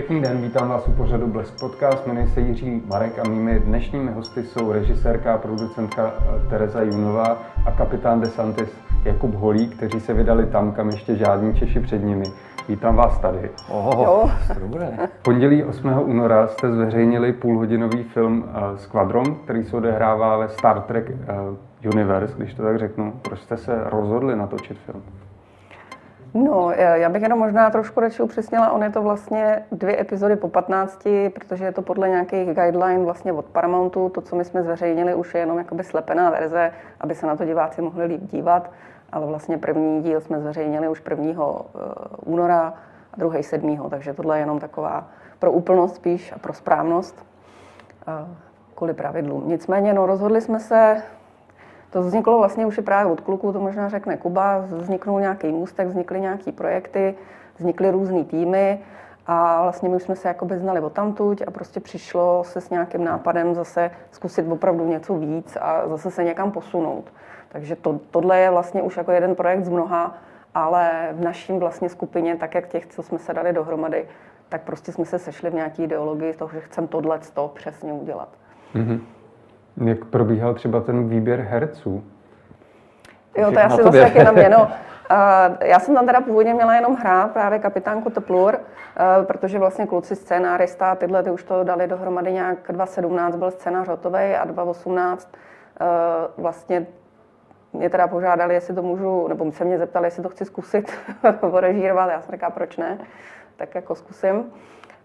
Pěkný den, vítám vás u pořadu Blesk Podcast, jmenuji se Jiří Marek a mými dnešními hosty jsou režisérka a producentka eh, Tereza Junová a kapitán Desantis Jakub Holí, kteří se vydali tam, kam ještě žádní Češi před nimi. Vítám vás tady. Oho, dobré. Pondělí 8. února jste zveřejnili půlhodinový film uh, Squadron, který se odehrává ve Star Trek uh, Universe, když to tak řeknu. Proč jste se rozhodli natočit film? No, já bych jenom možná trošku radši upřesnila, on je to vlastně dvě epizody po 15, protože je to podle nějakých guideline vlastně od Paramountu. To, co my jsme zveřejnili, už je jenom jakoby slepená verze, aby se na to diváci mohli líp dívat. Ale vlastně první díl jsme zveřejnili už 1. Eh, února a druhý 7. Takže tohle je jenom taková pro úplnost spíš a pro správnost eh, kvůli pravidlům. Nicméně, no, rozhodli jsme se to vzniklo vlastně už i právě od kluků, to možná řekne Kuba, vzniknul nějaký můstek, vznikly nějaký projekty, vznikly různé týmy a vlastně my už jsme se jakoby znali o tamtuť a prostě přišlo se s nějakým nápadem zase zkusit opravdu něco víc a zase se někam posunout. Takže to, tohle je vlastně už jako jeden projekt z mnoha, ale v naším vlastně skupině, tak jak těch, co jsme se dali dohromady, tak prostě jsme se sešli v nějaké ideologii toho, že chcem tohle to přesně udělat. Mm-hmm. Jak probíhal třeba ten výběr herců? Jo, to je asi zase taky na mě. No. Já jsem tam teda původně měla jenom hrát právě kapitánku Teplur, eh, protože vlastně kluci scénárista, tyhle ty už to dali dohromady nějak 2017 byl scénář hotový a 2018 eh, vlastně mě teda požádali, jestli to můžu, nebo se mě zeptali, jestli to chci zkusit režírovat. Já jsem říkala, proč ne, tak jako zkusím.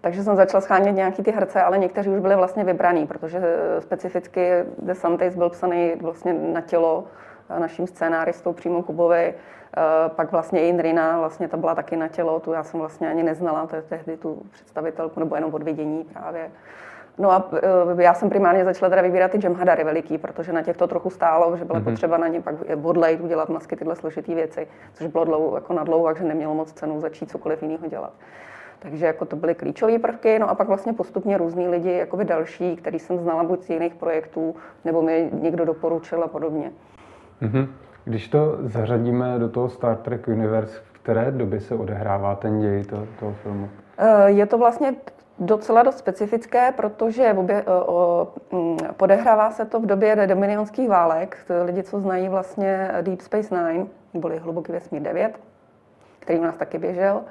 Takže jsem začala schánět nějaký ty herce, ale někteří už byli vlastně vybraný, protože eh, specificky The Santis byl psaný vlastně na tělo eh, naším scénáristou přímo Kubovi. Eh, pak vlastně i Indrina, vlastně ta byla taky na tělo, tu já jsem vlastně ani neznala, to je tehdy tu představitelku, nebo jenom od vidění právě. No a já jsem primárně začala teda vybírat ty jamhadary veliký, protože na těch to trochu stálo, že bylo mm-hmm. potřeba na ně pak bodlejt, udělat masky, tyhle složité věci, což bylo dlouho, jako na dlouho, takže nemělo moc cenu začít cokoliv jiného dělat. Takže jako to byly klíčové prvky, no a pak vlastně postupně různí lidi, jako by další, který jsem znala buď z jiných projektů, nebo mi někdo doporučil a podobně. Mm-hmm. Když to zařadíme do toho Star Trek Universe, v které doby se odehrává ten děj toho, toho filmu? Eh, je to vlastně docela dost specifické, protože obě, o, o, mm, podehrává se to v době dominionských válek. To lidi, co znají vlastně Deep Space Nine, neboli Hluboký vesmír 9, který u nás taky běžel,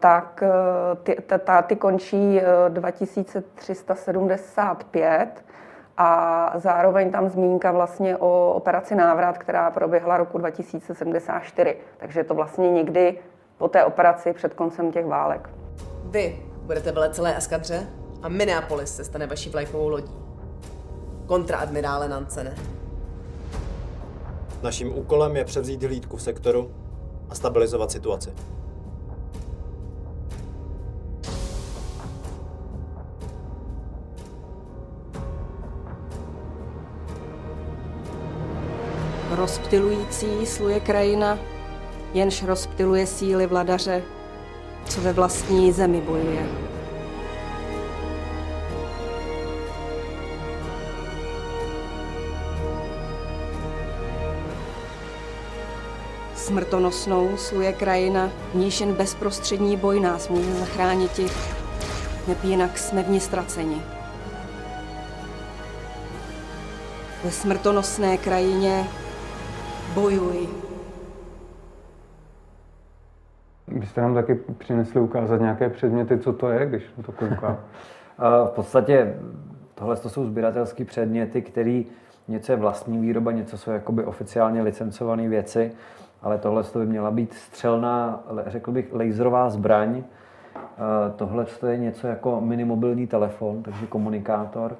tak eh, ty, ta, ty končí 2375 eh, a zároveň tam zmínka vlastně o operaci Návrat, která proběhla roku 2074. Takže je to vlastně někdy po té operaci před koncem těch válek. Vy budete velet celé eskadře a Minneapolis se stane vaší vlajkovou lodí. Kontraadmirále Nancene. Naším úkolem je převzít hlídku v sektoru a stabilizovat situaci. Rozptilující sluje krajina, jenž rozptiluje síly vladaře, co ve vlastní zemi bojuje. Smrtonosnou sluje krajina, níž jen bezprostřední boj nás může zachránit, neb jinak jsme v ní ztraceni. Ve smrtonosné krajině bojuj. Byste nám taky přinesli ukázat nějaké předměty, co to je, když to kouká? v podstatě tohle to jsou sběratelské předměty, které něco je vlastní výroba, něco jsou jakoby oficiálně licencované věci, ale tohle by měla být střelná, řekl bych, laserová zbraň. Tohle je něco jako minimobilní telefon, takže komunikátor.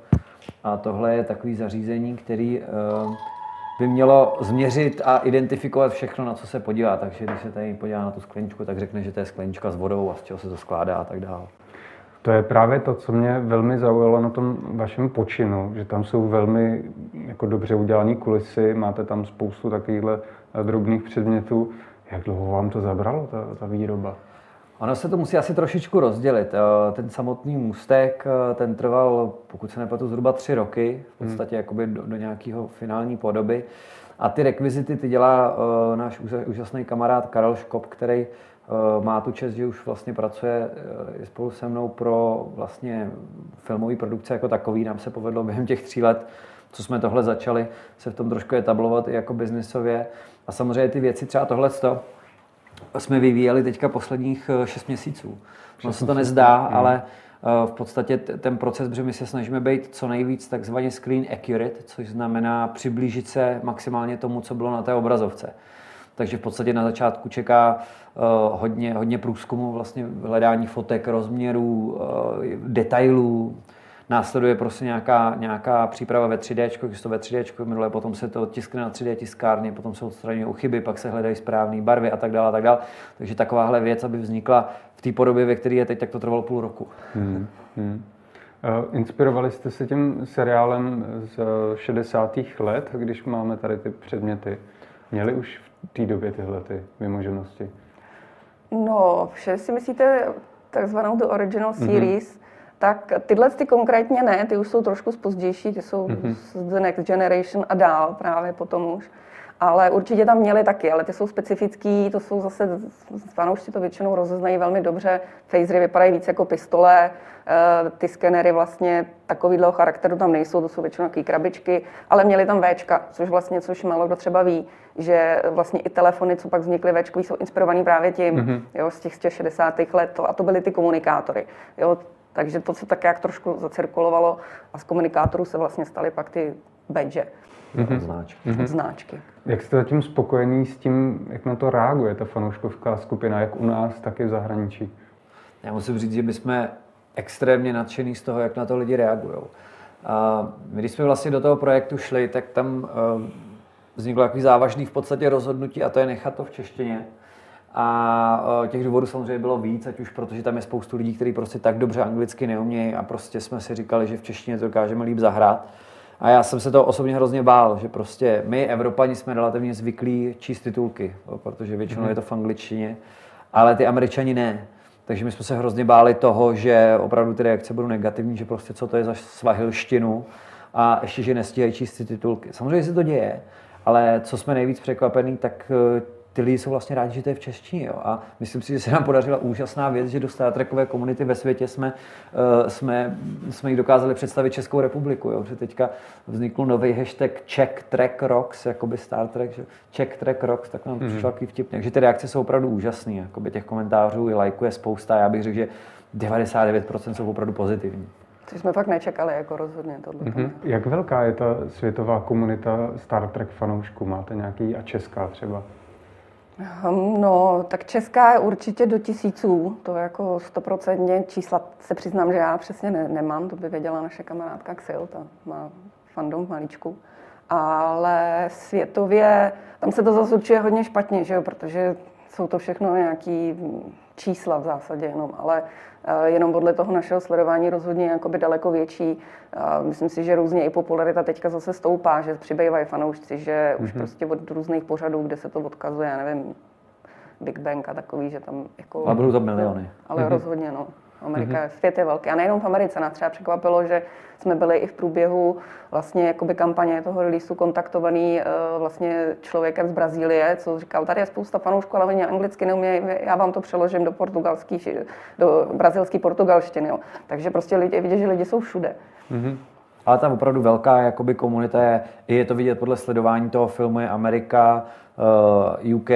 A tohle je takový zařízení, který by mělo změřit a identifikovat všechno, na co se podívá. Takže když se tady podívá na tu skleničku, tak řekne, že to je sklenička s vodou a z čeho se to skládá a tak dále. To je právě to, co mě velmi zaujalo na tom vašem počinu, že tam jsou velmi jako dobře udělané kulisy, máte tam spoustu takovýchhle drobných předmětů. Jak dlouho vám to zabralo, ta, ta výroba? Ono se to musí asi trošičku rozdělit. Eh, ten samotný můstek, eh, ten trval, pokud se nepletu, zhruba tři roky, v hmm. podstatě hmm. jakoby do, do nějakého finální podoby. A ty rekvizity ty dělá uh, náš úžasný kamarád Karel Škop, který má tu čest, že už vlastně pracuje spolu se mnou pro vlastně filmové produkce jako takový. Nám se povedlo během těch tří let, co jsme tohle začali, se v tom trošku etablovat i jako biznisově. A samozřejmě ty věci, třeba tohle jsme vyvíjeli teďka posledních šest měsíců. No se to nezdá, ale Eh, v podstatě ten proces, protože my se snažíme být co nejvíc takzvaně screen accurate, což znamená přiblížit se maximálně tomu, co bylo na té obrazovce. Takže v podstatě na začátku čeká uh, hodně, hodně průzkumu, vlastně hledání fotek, rozměrů, uh, detailů, Následuje prostě nějaká, nějaká příprava ve 3D, když to ve 3D minule, potom se to tiskne na 3D tiskárně, potom se odstraňují chyby, pak se hledají správné barvy a tak dále, a tak dále. Takže takováhle věc, aby vznikla v té podobě, ve které je teď, tak to trvalo půl roku. Hmm. Hmm. Inspirovali jste se tím seriálem z 60. let, když máme tady ty předměty? Měli už v té době tyhle ty vymoženosti? No, vše si myslíte takzvanou The Original mhm. Series, mm-hmm tak tyhle ty konkrétně ne, ty už jsou trošku spozdější, ty jsou mm-hmm. z The Next Generation a dál právě potom už. Ale určitě tam měli taky, ale ty jsou specifický, to jsou zase, fanoušci to většinou rozeznají velmi dobře. Phasery vypadají víc jako pistole, eh, ty skenery vlastně takovýhle charakteru tam nejsou, to jsou většinou takové krabičky, ale měli tam Včka, což vlastně, což málo kdo třeba ví, že vlastně i telefony, co pak vznikly Včkový, jsou inspirovaný právě tím, mm-hmm. jo, z těch, z těch 60. let, to, a to byly ty komunikátory. Jo, takže to se tak jak trošku zacirkulovalo a z komunikátorů se vlastně staly pak ty badge. Mm-hmm. Značky. Mm-hmm. Značky. Jak jste zatím spokojený s tím, jak na to reaguje ta fanouškovská skupina, jak u nás, tak i v zahraničí? Já musím říct, že my jsme extrémně nadšený z toho, jak na to lidi reagují. A my, když jsme vlastně do toho projektu šli, tak tam uh, vzniklo takový závažný v podstatě rozhodnutí a to je nechat to v češtině a těch důvodů samozřejmě bylo víc, ať už protože tam je spoustu lidí, kteří prostě tak dobře anglicky neumějí a prostě jsme si říkali, že v češtině to dokážeme líp zahrát. A já jsem se to osobně hrozně bál, že prostě my, Evropani, jsme relativně zvyklí číst titulky, protože většinou mm-hmm. je to v angličtině, ale ty Američani ne. Takže my jsme se hrozně báli toho, že opravdu ty reakce budou negativní, že prostě co to je za svahilštinu a ještě, že nestíhají číst ty titulky. Samozřejmě se to děje, ale co jsme nejvíc překvapení, tak ty lidi jsou vlastně rádi, že to je v češtině. Jo? A myslím si, že se nám podařila úžasná věc, že do Star Trekové komunity ve světě jsme, uh, jsme, jsme jich dokázali představit Českou republiku. Jo? Že teďka vznikl nový hashtag Czech Trek Rocks, jakoby Star Trek, že Czech Trek Rocks, tak nám mm-hmm. přišlo takový vtipně. Takže ty reakce jsou opravdu úžasné. Jakoby těch komentářů i lajků je spousta. Já bych řekl, že 99% jsou opravdu pozitivní. To jsme fakt nečekali, jako rozhodně tohle. Mm-hmm. Jak velká je ta světová komunita Star Trek fanoušků? Máte nějaký a česká třeba? Hm, no, tak česká je určitě do tisíců, to jako stoprocentně čísla se přiznám, že já přesně ne, nemám, to by věděla naše kamarádka Xil, ta má fandom v malíčku. Ale světově, tam se to zase určitě hodně špatně, že jo, protože jsou to všechno nějaký čísla v zásadě jenom, ale eh, jenom podle toho našeho sledování rozhodně jakoby daleko větší. Myslím si, že různě i popularita teďka zase stoupá, že přibývají fanoušci, že mm-hmm. už mhm. prostě od různých pořadů, kde se to odkazuje, já nevím, Big Bang a takový, že tam jako... Ale budou tam miliony. Ale mm-hmm. rozhodně, no. Amerika, mm-hmm. svět je velký. A nejenom v Americe. Nás třeba překvapilo, že jsme byli i v průběhu vlastně jakoby kampaně toho releaseu kontaktovaný uh, vlastně člověkem z Brazílie, co říkal, tady je spousta fanoušků, ale oni anglicky neumějí, já vám to přeložím do portugalský, do brazilský portugalštiny. Jo. Takže prostě lidi, vidět, že lidi jsou všude. Mm-hmm. Ale tam opravdu velká jakoby komunita je, je to vidět podle sledování toho filmu, je Amerika, uh, eh, UK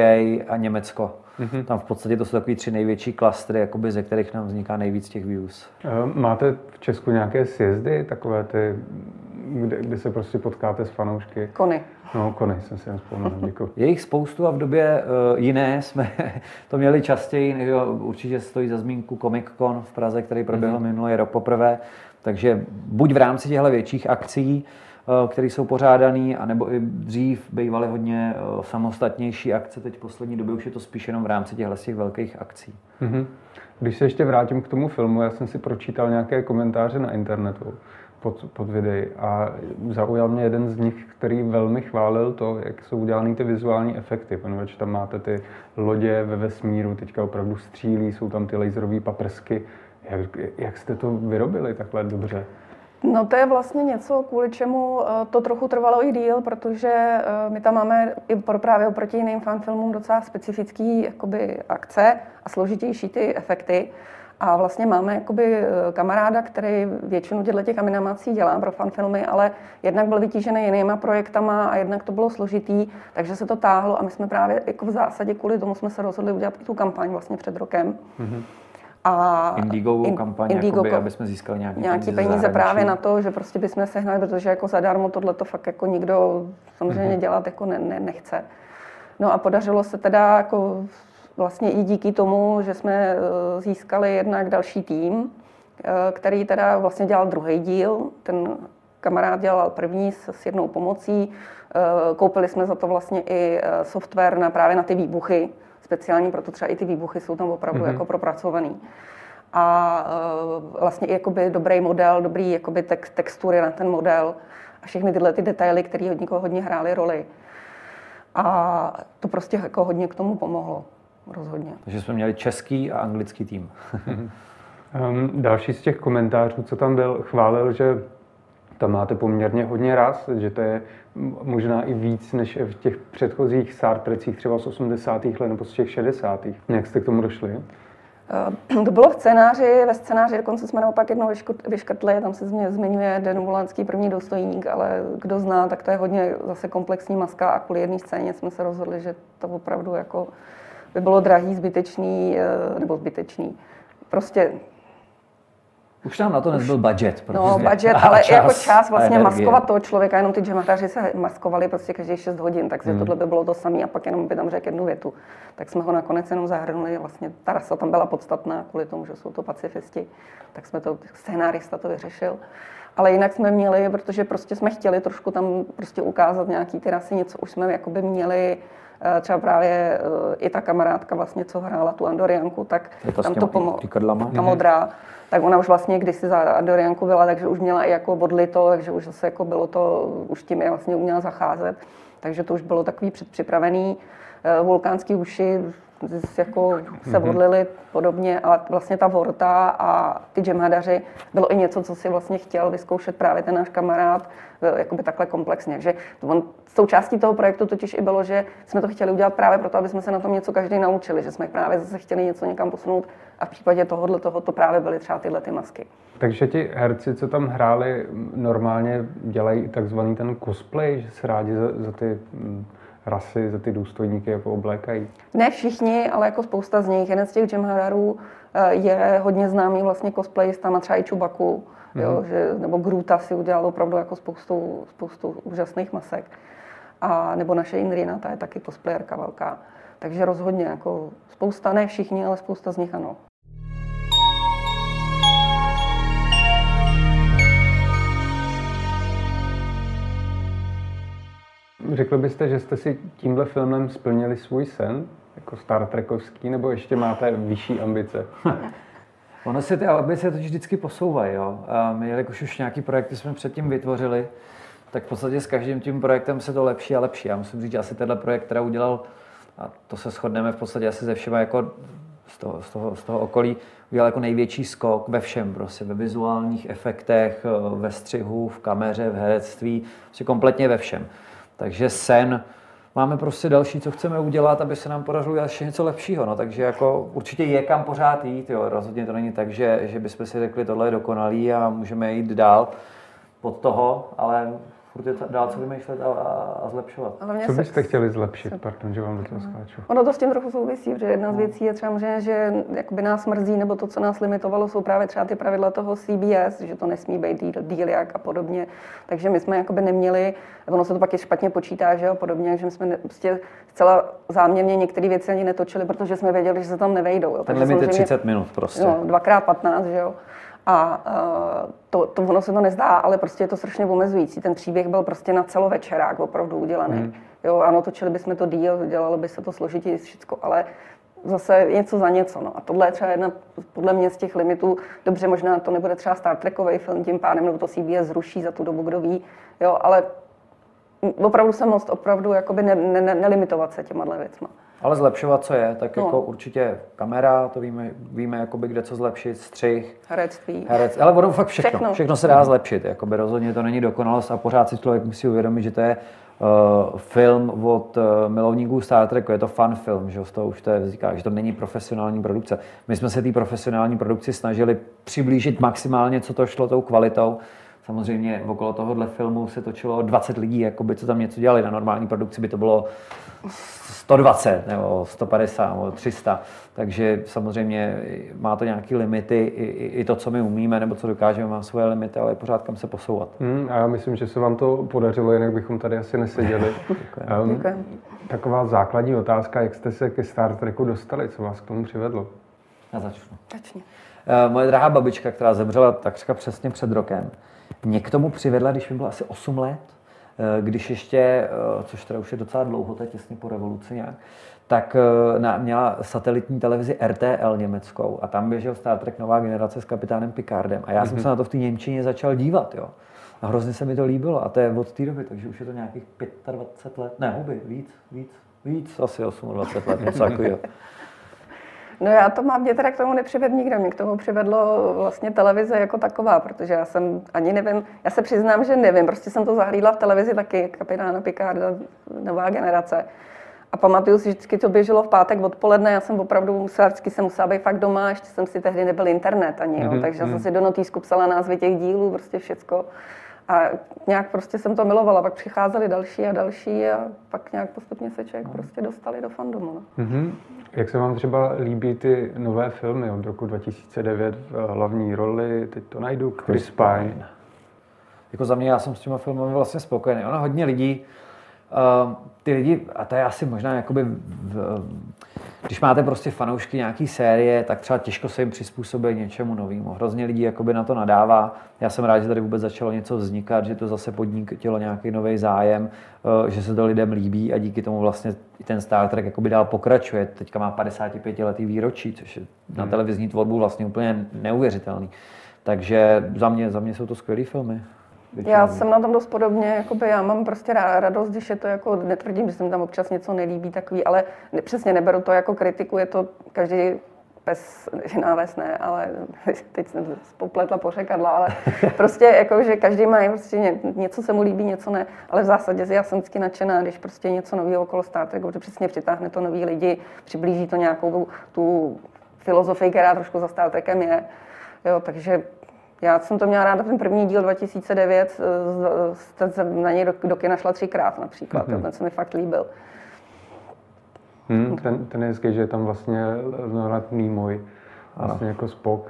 a Německo. Mm-hmm. Tam v podstatě to jsou takový tři největší klastry, jakoby, ze kterých nám vzniká nejvíc těch views. Eh, máte v Česku nějaké sjezdy, takové ty, kde, kde se prostě potkáte s fanoušky? Kony. No, kony jsem si vzpomněl, děkuji. Je jich spoustu a v době uh, jiné jsme to měli častěji. Určitě stojí za zmínku Comic Con v Praze, který proběhl mm-hmm. minulý rok poprvé. Takže buď v rámci těchto větších akcí, Eh, které jsou pořádané, anebo i dřív bývaly hodně eh, samostatnější akce, teď poslední době už je to spíš jenom v rámci těchto těch velkých akcí. Mm-hmm. Když se ještě vrátím k tomu filmu, já jsem si pročítal nějaké komentáře na internetu pod, pod videí a zaujal mě jeden z nich, který velmi chválil to, jak jsou udělány ty vizuální efekty, poněvadž tam máte ty lodě ve vesmíru, teďka opravdu střílí, jsou tam ty laserové paprsky. Jak, jak jste to vyrobili takhle dobře? No to je vlastně něco, kvůli čemu eh, to trochu trvalo i díl, protože eh, my tam máme i právě oproti jiným fanfilmům docela specifický jakoby, akce a složitější ty efekty. A vlastně máme jakoby eh, kamaráda, který většinu těchto těch animací dělá pro fanfilmy, ale jednak byl vytížený jinýma projektama a jednak to bylo složitý, takže se to táhlo a my jsme právě jako v zásadě kvůli tomu jsme se rozhodli udělat i tu kampaň vlastně před rokem. Mm-hmm. A Indigo in, kampaň, Indigo, jakoby, aby jsme získali nějaký, nějaký peníze, peníze právě na to, že prostě bychom sehnali, protože jako zadarmo tohle to fakt jako nikdo samozřejmě mm-hmm. dělat jako ne, ne, nechce. No a podařilo se teda jako vlastně i díky tomu, že jsme eh, získali jednak další tým, eh, který teda vlastně dělal druhý díl. Ten kamarád dělal první s, s jednou pomocí. Eh, koupili jsme za to vlastně i software na, právě na ty výbuchy, speciální, proto třeba i ty výbuchy jsou tam opravdu mm-hmm. jako propracovaný. A vlastně i jakoby dobrý model, dobrý jakoby text, textury na ten model a všechny tyhle ty detaily, které od někoho hodně hrály roli. A to prostě jako hodně k tomu pomohlo rozhodně. Takže jsme měli český a anglický tým. um, další z těch komentářů, co tam byl, chválil, že tam máte poměrně hodně ras, že to je možná i víc než v těch předchozích Star Trecích třeba z 80. let nebo z těch 60. Jak jste k tomu došli? To bylo v scénáři, ve scénáři dokonce jsme naopak jednou vyškrtli, tam se zmiňuje Den Volanský první důstojník, ale kdo zná, tak to je hodně zase komplexní maska a kvůli jedné scéně jsme se rozhodli, že to opravdu jako by bylo drahý, zbytečný, eh, nebo zbytečný. Prostě už tam na to nezbyl budget. No, budget, ale čas jako čas vlastně maskovat toho člověka, jenom ty džemataři se maskovali prostě každý 6 hodin, takže hmm. tohle by bylo to samé a pak jenom by tam řekl jednu větu. Tak jsme ho nakonec jenom zahrnuli, vlastně ta rasa tam byla podstatná kvůli tomu, že jsou to pacifisti, tak jsme to, scénárista to vyřešil. Ale jinak jsme měli, protože prostě jsme chtěli trošku tam prostě ukázat nějaký ty rasy, něco už jsme jakoby měli, třeba právě eh, i ta kamarádka vlastně, co hrála tu Andorianku, tak to tam to pomohlo. Ta modrá, tak ona už vlastně kdysi za Andorianku byla, takže už měla i jako odlito, takže už zase jako bylo to, už tím je vlastně uměla zacházet. Takže to už bylo takový předpřipravený. Eh, vulkánský uši jako se odlili podobně a vlastně ta Vorta a ty džemhadaři bylo i něco, co si vlastně chtěl vyzkoušet právě ten náš kamarád, e, jakoby takhle komplexně. Takže on, součástí toho projektu totiž i bylo, že jsme to chtěli udělat právě proto, aby jsme se na tom něco každý naučili, že jsme právě zase chtěli něco někam posunout a v případě tohohle toho to právě byly třeba tyhle ty masky. Takže ti herci, co tam hráli, normálně dělají takzvaný ten cosplay, že se rádi za, za ty rasy za ty důstojníky jako oblékají? Ne všichni, ale jako spousta z nich. Jeden z těch Jemhararů eh, je hodně známý vlastně cosplayista na třeba i Čubaku, mm-hmm. jo, mhm. že, nebo Gruta si udělal opravdu jako spoustu, spoustu úžasných masek. A nebo naše Indrina, ta je taky cosplayerka velká. Takže rozhodně jako spousta, ne všichni, ale spousta z nich ano. Řekl byste, že jste si tímhle filmem splnili svůj sen, jako Star Trekovský, nebo ještě máte vyšší ambice? ono se ty ambice totiž vždycky posouvají. Jo? A my, jelikož už nějaký projekty jsme předtím vytvořili, tak v podstatě s každým tím projektem se to lepší a lepší. Já musím říct, že asi tenhle projekt, který udělal, a to se shodneme v podstatě asi ze všema jako z toho, z toho, z toho okolí, udělal jako největší skok ve všem, prostě ve vizuálních efektech, ve střihu, v kameře, v herectví, prostě kompletně ve všem. Takže sen, máme prostě další, co chceme udělat, aby se nám podařilo ještě něco lepšího. No, takže jako určitě je kam pořád jít, jo. rozhodně to není tak, že, že bychom si řekli, tohle je dokonalý a můžeme jít dál pod toho, ale furt je dál co vymýšlet a, a, a zlepšovat. Co byste chtěli zlepšit? Pardon, že vám do toho skáču. Ono to s tím trochu souvisí, že jedna z no. věcí je třeba, že, že jakoby nás mrzí, nebo to, co nás limitovalo, jsou právě třeba ty pravidla toho CBS, že to nesmí být deal, deal jak a podobně. Takže my jsme jakoby neměli, ono se to pak je špatně počítá, že jo, podobně, že my jsme prostě zcela záměrně některé věci ani netočili, protože jsme věděli, že se tam nevejdou. Jo. Ten limit je 30 minut prostě. No, dvakrát 15, že jo. A uh, to, to ono se to nezdá, ale prostě je to strašně omezující. Ten příběh byl prostě na celovečerák opravdu udělaný. Hmm. Jo, ano, točili bychom to díl, dělalo by se to složitěji všechno, ale zase něco za něco. No. A tohle je třeba jedna, podle mě, z těch limitů. Dobře, možná to nebude třeba Star Trekový film tím pádem, nebo to CBS zruší za tu dobu, kdo ví. Jo, ale opravdu se moc opravdu jakoby ne, ne, ne, nelimitovat se těma věcma. Ale zlepšovat, co je, tak no. jako určitě kamera, to víme, víme jakoby, kde co zlepšit, střih. Herectví. Herec, ale budou fakt všechno. Všechno, všechno se dá zlepšit. Jakoby rozhodně to není dokonalost a pořád si člověk musí uvědomit, že to je uh, film od uh, milovníků Star Treku, je to fun film, že z toho už to je, říká, že to není profesionální produkce. My jsme se té profesionální produkci snažili přiblížit maximálně, co to šlo tou kvalitou. Samozřejmě okolo tohohle filmu se točilo 20 lidí, jakoby, co tam něco dělali. Na normální produkci by to bylo 120 nebo 150 nebo 300. Takže samozřejmě má to nějaké limity, i, i to, co my umíme nebo co dokážeme, má svoje limity, ale je pořád kam se posouvat. Hmm, a já myslím, že se vám to podařilo, jinak bychom tady asi neseděli. um, taková základní otázka, jak jste se ke Star Treku dostali, co vás k tomu přivedlo? Já začnu. Začni. Uh, moje drahá babička, která zemřela takřka přesně před rokem, mě k tomu přivedla, když mi bylo asi 8 let, Eh, když ještě, eh, což teda už je docela dlouho, to je těsně po revoluci nějak, tak eh, na, měla satelitní televizi RTL německou a tam běžel Star Trek Nová generace s kapitánem Picardem a já mm-hmm. jsem mhm. se na to v té Němčině začal dívat, jo. A hrozně se mi to líbilo a to je od té doby, takže už je to nějakých 25 let, ne, huby, víc, víc, víc, asi 28 let, něco takového. No já to mám, mě teda k tomu nepřivedl nikdo, mě k tomu přivedlo vlastně televize jako taková, protože já jsem ani nevím, já se přiznám, že nevím, prostě jsem to zahlídla v televizi taky, kapitána Picarda, nová generace. A pamatuju si, že vždycky to běželo v pátek odpoledne, já jsem opravdu musela, vždycky jsem musela být fakt doma, ještě jsem si tehdy nebyl internet ani, jo, mm-hmm. takže mm-hmm. jsem mhm. si do notýsku psala názvy těch dílů, prostě všecko. A nějak prostě jsem to milovala, pak přicházely další a další a pak nějak postupně se člověk no. prostě dostali do fandomu. No. Mm-hmm. Jak se vám třeba líbí ty nové filmy od roku 2009 v hlavní roli, teď to najdu, Chris Pine. Jako za mě, já jsem s těma filmami vlastně spokojený. Ono hodně lidí Uh, ty lidi, a to je asi možná jakoby, v, když máte prostě fanoušky nějaký série, tak třeba těžko se jim přizpůsobí něčemu novému. Hrozně lidí jakoby na to nadává. Já jsem rád, že tady vůbec začalo něco vznikat, že to zase podniklo nějaký nový zájem, uh, že se to lidem líbí a díky tomu vlastně i ten Star Trek jakoby dál pokračuje. Teďka má 55 letý výročí, což je na hmm. televizní tvorbu vlastně úplně neuvěřitelný. Takže za mě, za mě jsou to skvělé filmy. Většinou. Já jsem na tom dost podobně, jakoby já mám prostě radost, když je to jako, netvrdím, že se mi tam občas něco nelíbí takový, ale ne, přesně neberu to jako kritiku, je to každý bez náves ne, ale teď jsem popletla pořekadla, ale prostě jako, že každý má prostě něco se mu líbí, něco ne, ale v zásadě já jsem vždycky nadšená, když prostě něco nového okolo Star Treku, že přesně přitáhne to nový lidi, přiblíží to nějakou tu filozofii, která trošku za Star Trekem je. Jo, takže já jsem to měla ráda ten první díl 2009, jsem na něj do, do kina šla třikrát například, mm-hmm. ten se mi fakt líbil. Hmm, ten, ten je hezký, že je tam vlastně Leonard Nimoy, vlastně jako Spock.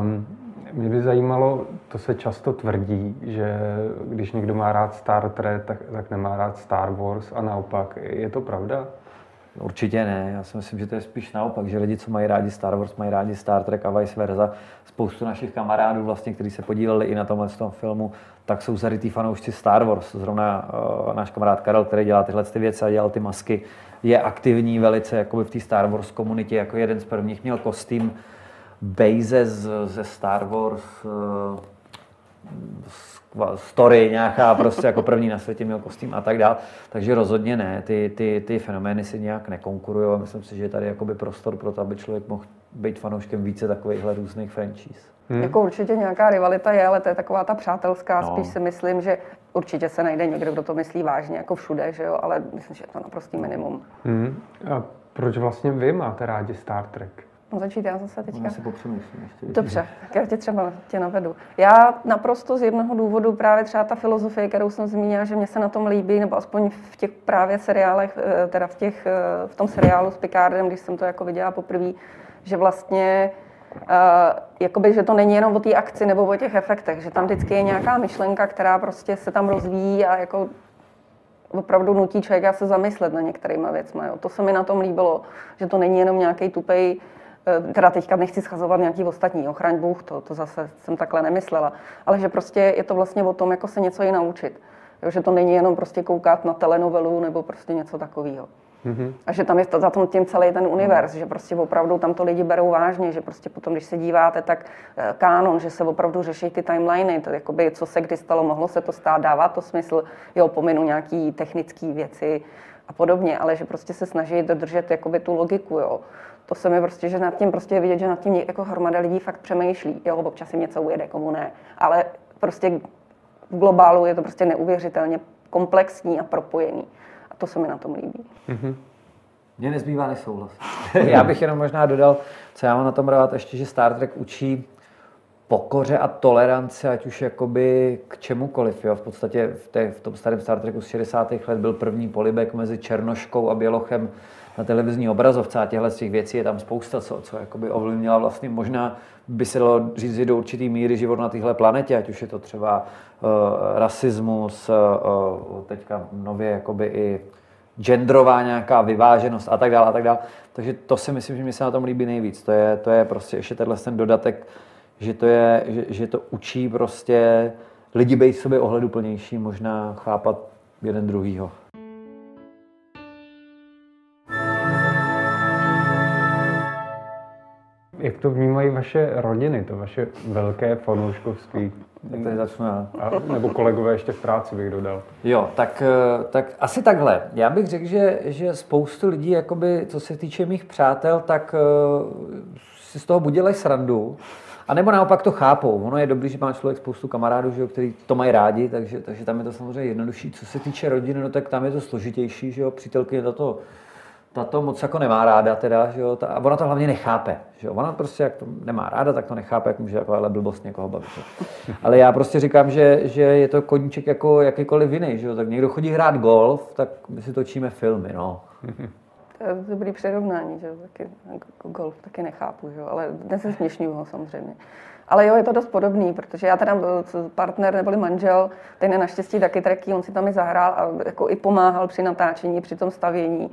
Um, mě by zajímalo, to se často tvrdí, že když někdo má rád Star Trek, tak, tak nemá rád Star Wars a naopak. Je to pravda? Určitě ne, já si myslím, že to je spíš naopak, že lidi, co mají rádi Star Wars, mají rádi Star Trek a vice versa. Spoustu našich kamarádů, vlastně, kteří se podíleli i na tomhle tom filmu, tak jsou zarytý fanoušci Star Wars. Zrovna uh, náš kamarád Karel, který dělá tyhle ty věci a dělal ty masky, je aktivní velice jakoby v té Star Wars komunitě. Jako jeden z prvních měl kostým Bejze ze Star Wars uh, story nějaká prostě jako první na světě měl kostým a tak dál. Takže rozhodně ne, ty, ty, ty fenomény si nějak nekonkurují a myslím si, že je tady jakoby prostor pro to, aby člověk mohl být fanouškem více takovýchhle různých franchise. Hmm. Jako určitě nějaká rivalita je, ale to je taková ta přátelská. No. Spíš si myslím, že určitě se najde někdo, kdo to myslí vážně, jako všude, že jo? ale myslím, že je to naprostý minimum. Hmm. A proč vlastně vy máte rádi Star Trek? Mám začít já zase teďka. Já si popřemýšlím ještě. Dobře, tak já tě třeba tě navedu. Já naprosto z jednoho důvodu právě třeba ta filozofie, kterou jsem zmínila, že mě se na tom líbí, nebo aspoň v těch právě seriálech, eh, teda v, těch, eh, v tom seriálu s Picardem, když jsem to jako viděla poprvé, že vlastně Uh, jakoby, že to není jenom o té akci nebo o těch efektech, že tam vždycky je nějaká myšlenka, která prostě se tam rozvíjí a jako opravdu nutí člověka se zamyslet na některýma věcmi. Jo. To se mi na tom líbilo, že to není jenom nějaký tupej Eh, teda teďka nechci schazovat nějaký ostatní, ochraň Bůh, to, to zase jsem takhle nemyslela, ale že prostě je to vlastně o tom, jako se něco i naučit. Jo, že to není jenom prostě koukat na telenovelu nebo prostě něco takového. Mm-hmm. A že tam je to, za tom tím celý ten univerz, mm. že prostě opravdu tam to lidi berou vážně, že prostě potom, když se díváte, tak eh, kánon, že se opravdu řeší ty timeliny, to jakoby, co se kdy stalo, mohlo se to stát, dává to smysl, jo, pominu nějaký technické věci, a podobně, ale že prostě se snaží dodržet jakoby tu logiku, jo. To se mi prostě, že nad tím prostě je vidět, že nad tím jako hromada lidí fakt přemýšlí, jo, občas jim něco ujede, komu ne, ale prostě v globálu je to prostě neuvěřitelně komplexní a propojený. A to se mi na tom líbí. Mm-hmm. Mně nezbývá než souhlas. já bych jenom možná dodal, co já mám na tom rád, ještě, že Star Trek učí pokoře a toleranci, ať už jakoby k čemukoliv. Jo. V podstatě v, té, v tom starém Star Treku z 60. let byl první polibek mezi Černoškou a Bělochem na televizní obrazovce a těchto těch věcí je tam spousta, co, co jakoby ovlivnila vlastně možná by se dalo říct do určitý míry život na téhle planetě, ať už je to třeba uh, rasismus, uh, teďka nově jakoby i genderová nějaká vyváženost a tak dále a tak dále. Takže to si myslím, že mi se na tom líbí nejvíc. To je, to je prostě ještě tenhle ten dodatek, že to, je, že, že to učí prostě lidi být sobě ohleduplnější, možná chápat jeden druhýho. Jak to vnímají vaše rodiny, to vaše velké fanouškovství? Tak tady začnu já. A, nebo kolegové ještě v práci bych dodal. Jo, tak, eh, tak asi takhle. Já bych řekl, že, že spoustu lidí, jakoby, co se týče mých přátel, tak uh, si z toho budělají srandu. A nebo naopak to chápou. Ono je dobré, že má člověk spoustu kamarádů, že jo, který to mají rádi, takže, takže tam je to samozřejmě jednodušší. Co se týče rodiny, no tak tam je to složitější, že jo, přítelkyně to ta to moc jako nemá ráda teda, že jo, ta, a ona to hlavně nechápe, že jo, ona prostě jak to nemá ráda, tak to nechápe, jak může takováhle blbost někoho bavit. Ale já prostě říkám, že, že je to koníček jako jakýkoliv jiný, že jo, tak někdo chodí hrát golf, tak my si točíme filmy, no. Dobrý přirovnání, že taky, jako golf taky nechápu, že jo, ale dnes se směšňuju samozřejmě. Ale jo, je to dost podobný, protože já teda partner neboli manžel, ten je naštěstí taky treký, on si tam i zahrál a jako i pomáhal při natáčení, při tom stavění,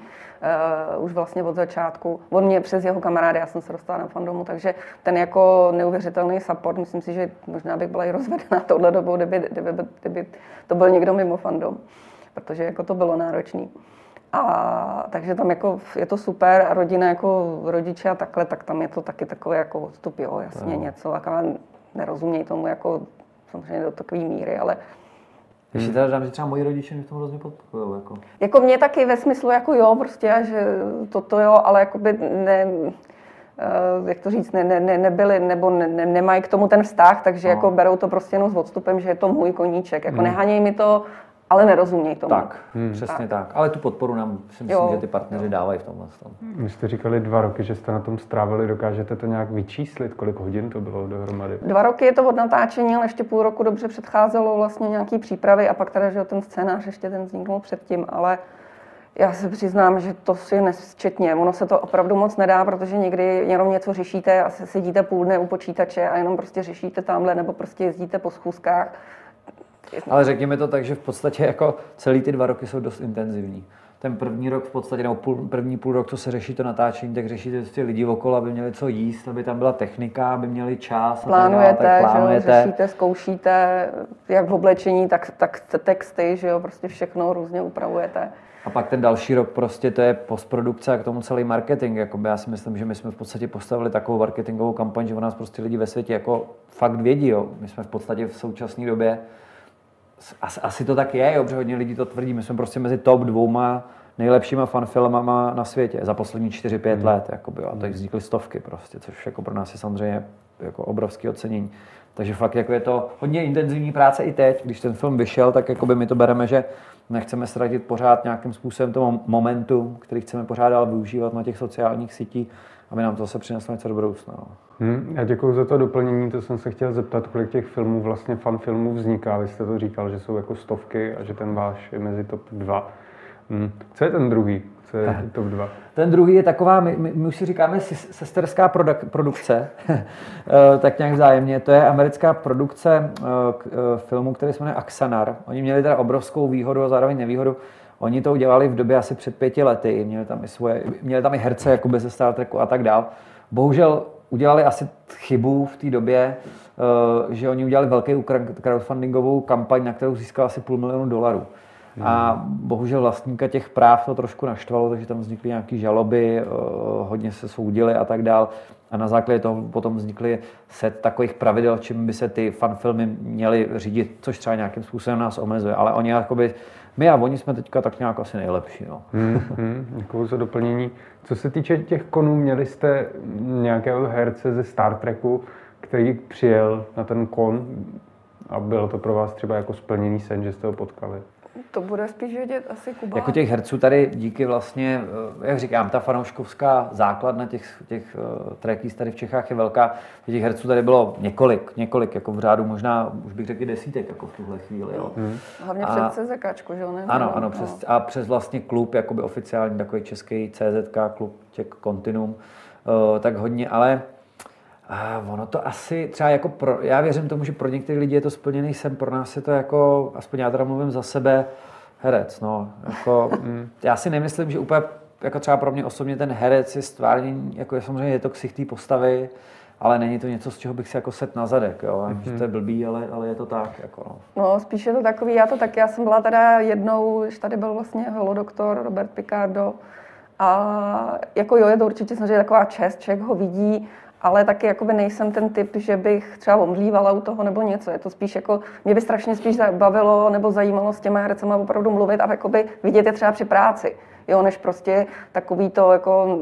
uh, už vlastně od začátku. On mě přes jeho kamarády, já jsem se dostala na fandomu, takže ten jako neuvěřitelný support, myslím si, že možná bych byla i rozvedená tohle dobou, kdyby, kdyby, kdyby to byl někdo mimo fandom, protože jako to bylo náročné. A takže tam jako je to super a rodina jako rodiče a takhle, tak tam je to taky takový jako odstup, jo, jasně no. něco, jako nerozumějí tomu jako samozřejmě do takové míry, ale když si teda dám, že třeba moji rodiče mě v tom hrozně podporují. Jako. jako mě taky ve smyslu jako jo, prostě, že toto jo, ale jako by ne, uh, jak to říct, ne, ne, nebyli, nebo ne, ne, nemají k tomu ten vztah, takže no. jako berou to prostě jenom s odstupem, že je to můj koníček. Jako hmm. nehaněj mi to, ale nerozumějí tomu. Tak, hmm. přesně tak. tak. Ale tu podporu nám si myslím, jo. že ty partneři dávají v tomhle. Tom. Vy jste říkali dva roky, že jste na tom strávili. Dokážete to nějak vyčíslit, kolik hodin to bylo dohromady? Dva roky je to od natáčení, ale ještě půl roku dobře předcházelo vlastně nějaký přípravy a pak teda, že ten scénář ještě ten vzniknul předtím, ale já se přiznám, že to si nesčetně. Ono se to opravdu moc nedá, protože někdy jenom něco řešíte a sedíte půl dne u počítače a jenom prostě řešíte tamhle nebo prostě jezdíte po schůzkách ale řekněme to tak, že v podstatě jako celý ty dva roky jsou dost intenzivní. Ten první rok v podstatě, nebo půl, první půl rok, co se řeší to natáčení, tak řešíte prostě lidi okolo, aby měli co jíst, aby tam byla technika, aby měli čas. Plánujete, tak, tak plánujete. Že řešíte, zkoušíte, jak v oblečení, tak, tak texty, že jo, prostě všechno různě upravujete. A pak ten další rok prostě to je postprodukce a k tomu celý marketing. Jakoby já si myslím, že my jsme v podstatě postavili takovou marketingovou kampaň, že o nás prostě lidi ve světě jako fakt vědí. Jo. My jsme v podstatě v současné době asi, asi to tak je, jo, protože hodně lidí to tvrdí. My jsme prostě mezi top dvouma nejlepšíma fanfilmama na světě za poslední 4-5 mm. let. Jakoby, a teď vznikly stovky prostě, což jako pro nás je samozřejmě jako obrovský ocenění. Takže fakt jako je to hodně intenzivní práce i teď. Když ten film vyšel, tak jakoby my to bereme, že nechceme ztratit pořád nějakým způsobem to momentum, který chceme pořád dál využívat na těch sociálních sítích, aby nám to zase přineslo něco do budoucna. No. Hmm, já děkuji za to doplnění, to jsem se chtěl zeptat, kolik těch filmů, vlastně fan filmů vzniká. Vy jste to říkal, že jsou jako stovky a že ten váš je mezi top 2. Hmm. Co je ten druhý? Co je top 2? Ten druhý je taková, my, my, my už si říkáme sesterská produk, produkce, eh, tak nějak vzájemně. To je americká produkce uh, filmu, který se jmenuje Axanar. Oni měli teda obrovskou výhodu a zároveň nevýhodu. Oni to udělali v době asi před pěti lety, měli tam i, svoje, měli tam i herce jakoby ze Star Treku a tak dál. Bohužel udělali asi chybu v té době, eh, že oni udělali velkou crowdfundingovou kampaň, na kterou získal asi půl milionu dolarů. A hmm. bohužel vlastníka těch práv to trošku naštvalo, takže tam vznikly nějaké žaloby, eh, hodně se soudili a tak dál. a na základě toho potom vznikly set takových pravidel, čím by se ty fanfilmy měly řídit, což třeba nějakým způsobem nás omezuje. Ale oni jakoby, my a oni jsme teďka tak nějak asi nejlepší. No. Hmm, hmm, děkuji za doplnění. Co se týče těch konů, měli jste nějakého herce ze Star Treku, který přijel na ten kon a bylo to pro vás třeba jako splněný sen, že jste ho potkali? To bude spíš vědět asi Kuba. Jako těch herců tady díky vlastně, eh, jak říkám, ta fanouškovská základna těch, těch uh, trekýs tady v Čechách je velká. Těch herců tady bylo několik, několik, jako v řádu možná, už bych řekl desítek jako v tuhle chvíli. Jo. Hmm. Hlavně a, přes CZK, že jo? Ano, ano, přes, a přes vlastně klub, jakoby oficiální takový český CZK, klub Czech Continuum, uh, tak hodně, ale a ono to asi třeba jako pro, já věřím tomu, že pro některé lidi je to splněný sen, pro nás je to jako, aspoň já teda mluvím za sebe, herec, no, jako, mm, já si nemyslím, že úplně, jako třeba pro mě osobně ten herec je stvárnění, jako je samozřejmě je to ksich té postavy, ale není to něco, z čeho bych si jako set na zadek, jo. Mm-hmm. že to je blbý, ale, ale je to tak. Jako no. no. spíš je to takový, já to tak, já jsem byla teda jednou, když tady byl vlastně holodoktor Robert Picardo, a jako jo, je to určitě samozřejmě taková čest, člověk ho vidí, ale taky jakoby nejsem ten typ, že bych třeba omdlívala u toho nebo něco. Je to spíš jako, mě by strašně spíš bavilo nebo zajímalo s těma hercema opravdu mluvit a jakoby vidět je třeba při práci. Jo, než prostě takový to jako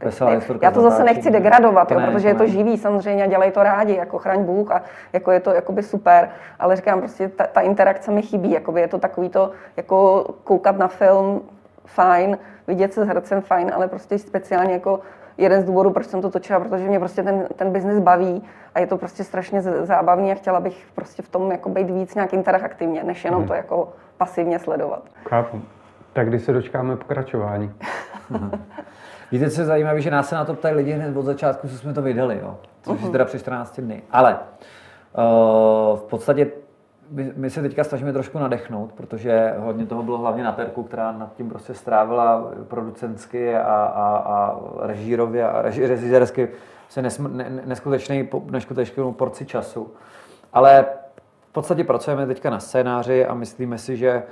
Veselá já to zase nechci degradovat, jo, ne, protože je to živý samozřejmě a dělají to rádi, jako chraň Bůh a jako je to jakoby super, ale říkám prostě ta, ta interakce mi chybí, jakoby je to takový to, jako koukat na film, fajn, vidět se s hercem fajn, ale prostě speciálně jako jeden z důvodů, proč jsem to točila, protože mě prostě ten, ten biznis baví a je to prostě strašně zábavný a chtěla bych prostě v tom jako být víc nějak interaktivně, než jenom hmm. to jako pasivně sledovat. Chápu. Tak kdy se dočkáme pokračování? Víte, co je zajímavé, že nás se na to ptají lidi hned od začátku, co jsme to vydali, jo? což uh-huh. je teda přes 14 dny. Ale uh, v podstatě my, my se teďka snažíme trošku nadechnout, protože hodně toho bylo hlavně na Terku, která nad tím prostě strávila producentsky a, a, a režírově a reži, se neskutečný, neskutečnou porci času. Ale v podstatě pracujeme teďka na scénáři a myslíme si, že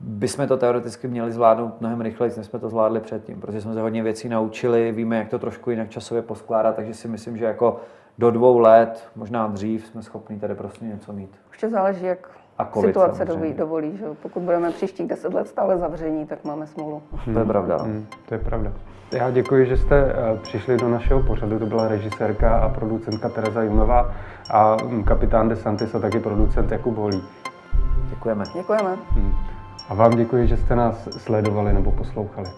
bychom to teoreticky měli zvládnout mnohem rychleji, než jsme to zvládli předtím, protože jsme se hodně věcí naučili, víme, jak to trošku jinak časově poskládat, takže si myslím, že jako do dvou let, možná dřív, jsme schopni tady prostě něco mít. Ještě záleží, jak a COVID, situace dovolí, dovolí. Že? Pokud budeme příštích deset let stále zavření, tak máme smůlu. Hmm. To je pravda. Hmm. To je pravda. Já děkuji, že jste eh, přišli do našeho pořadu. To byla režisérka a producentka Tereza Junová a hm, kapitán De Santis a taky producent Jakub Holí. Děkujeme. Děkujeme. Hmm. A vám děkuji, že jste nás sledovali nebo poslouchali.